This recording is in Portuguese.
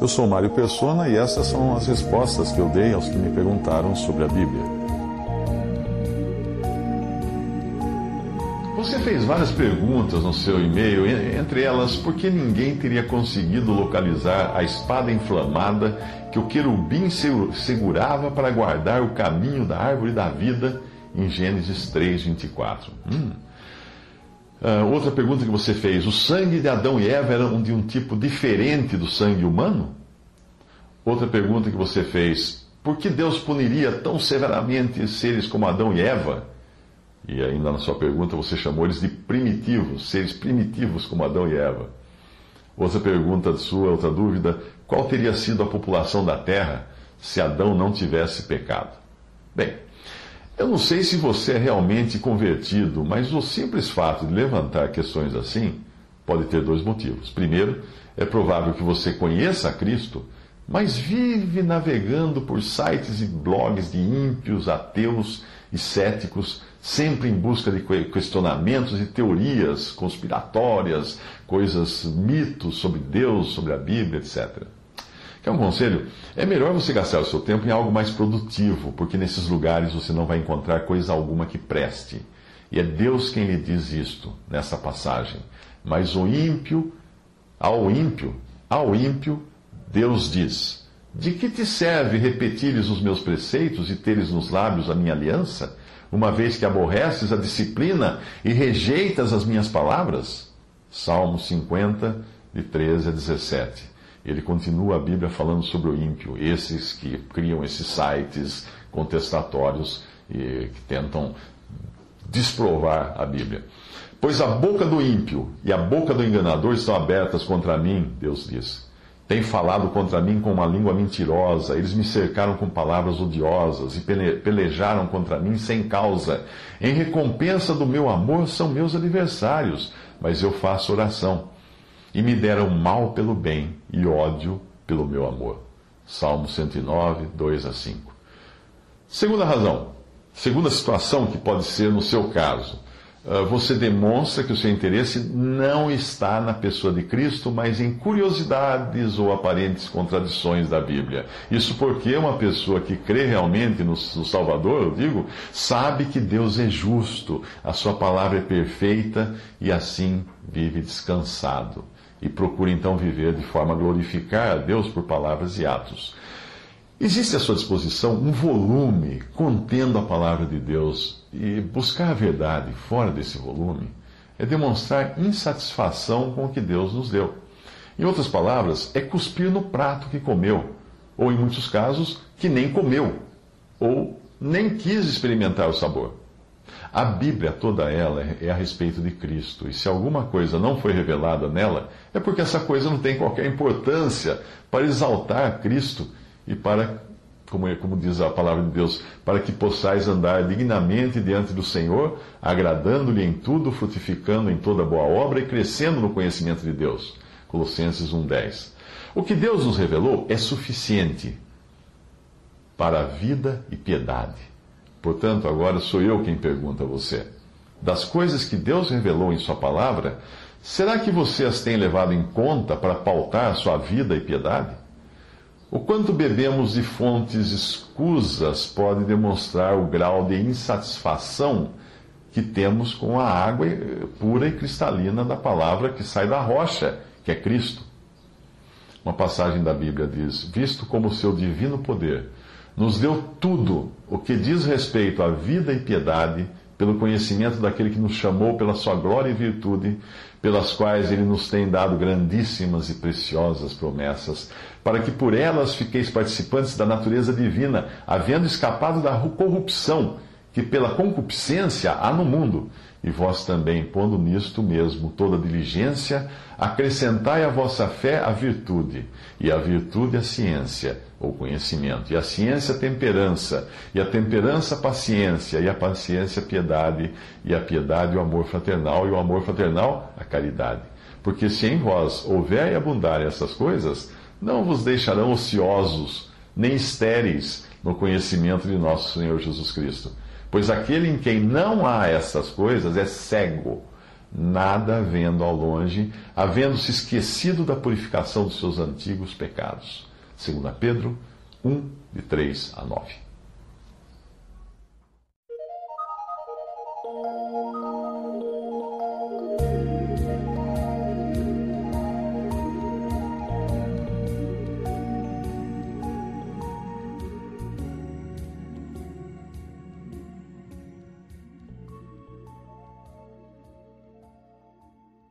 Eu sou Mário Persona e essas são as respostas que eu dei aos que me perguntaram sobre a Bíblia. Você fez várias perguntas no seu e-mail, entre elas, por que ninguém teria conseguido localizar a espada inflamada que o querubim segurava para guardar o caminho da árvore da vida em Gênesis 3, 24? Hum. Uh, outra pergunta que você fez: o sangue de Adão e Eva era de um tipo diferente do sangue humano? Outra pergunta que você fez: por que Deus puniria tão severamente seres como Adão e Eva? E ainda na sua pergunta você chamou eles de primitivos, seres primitivos como Adão e Eva. Outra pergunta sua, outra dúvida: qual teria sido a população da Terra se Adão não tivesse pecado? Bem, eu não sei se você é realmente convertido, mas o simples fato de levantar questões assim pode ter dois motivos. Primeiro, é provável que você conheça Cristo, mas vive navegando por sites e blogs de ímpios, ateus e céticos, sempre em busca de questionamentos e teorias conspiratórias, coisas, mitos sobre Deus, sobre a Bíblia, etc. Quer um conselho? É melhor você gastar o seu tempo em algo mais produtivo, porque nesses lugares você não vai encontrar coisa alguma que preste. E é Deus quem lhe diz isto nessa passagem. Mas o ímpio, ao ímpio, ao ímpio, Deus diz: De que te serve repetires os meus preceitos e teres nos lábios a minha aliança, uma vez que aborreces a disciplina e rejeitas as minhas palavras? Salmo 50, de 13 a 17 ele continua a Bíblia falando sobre o ímpio, esses que criam esses sites contestatórios e que tentam desprovar a Bíblia. Pois a boca do ímpio e a boca do enganador estão abertas contra mim, Deus diz. Tem falado contra mim com uma língua mentirosa, eles me cercaram com palavras odiosas e pelejaram contra mim sem causa. Em recompensa do meu amor são meus adversários, mas eu faço oração e me deram mal pelo bem e ódio pelo meu amor. Salmo 109, 2 a 5. Segunda razão, segunda situação que pode ser no seu caso. Ah, você demonstra que o seu interesse não está na pessoa de Cristo, mas em curiosidades ou aparentes contradições da Bíblia. Isso porque uma pessoa que crê realmente no, Salvador, eu digo, sabe que Deus é justo, a sua palavra é perfeita e assim vive descansado e procura então viver de forma a glorificar a Deus por palavras e atos. Existe à sua disposição um volume contendo a palavra de Deus e buscar a verdade fora desse volume é demonstrar insatisfação com o que Deus nos deu. Em outras palavras, é cuspir no prato que comeu, ou em muitos casos, que nem comeu, ou nem quis experimentar o sabor. A Bíblia, toda ela, é a respeito de Cristo. E se alguma coisa não foi revelada nela, é porque essa coisa não tem qualquer importância para exaltar Cristo e para, como, é, como diz a palavra de Deus, para que possais andar dignamente diante do Senhor, agradando-lhe em tudo, frutificando em toda boa obra e crescendo no conhecimento de Deus. Colossenses 1,10. O que Deus nos revelou é suficiente para a vida e piedade Portanto, agora sou eu quem pergunta a você. Das coisas que Deus revelou em Sua palavra, será que você as tem levado em conta para pautar sua vida e piedade? O quanto bebemos de fontes escusas pode demonstrar o grau de insatisfação que temos com a água pura e cristalina da palavra que sai da rocha, que é Cristo. Uma passagem da Bíblia diz: Visto como seu divino poder nos deu tudo o que diz respeito à vida e piedade, pelo conhecimento daquele que nos chamou pela sua glória e virtude, pelas quais ele nos tem dado grandíssimas e preciosas promessas, para que por elas fiqueis participantes da natureza divina, havendo escapado da corrupção que pela concupiscência há no mundo. E vós também, pondo nisto mesmo toda diligência, acrescentai à vossa fé a virtude, e a virtude a ciência, ou conhecimento, e a ciência a temperança, e a temperança a paciência, e a paciência a piedade, e a piedade o amor fraternal, e o amor fraternal a caridade. Porque se em vós houver e abundar essas coisas, não vos deixarão ociosos, nem estéreis no conhecimento de nosso Senhor Jesus Cristo. Pois aquele em quem não há essas coisas é cego, nada vendo ao longe, havendo se esquecido da purificação dos seus antigos pecados. 2 Pedro 1, de 3 a 9.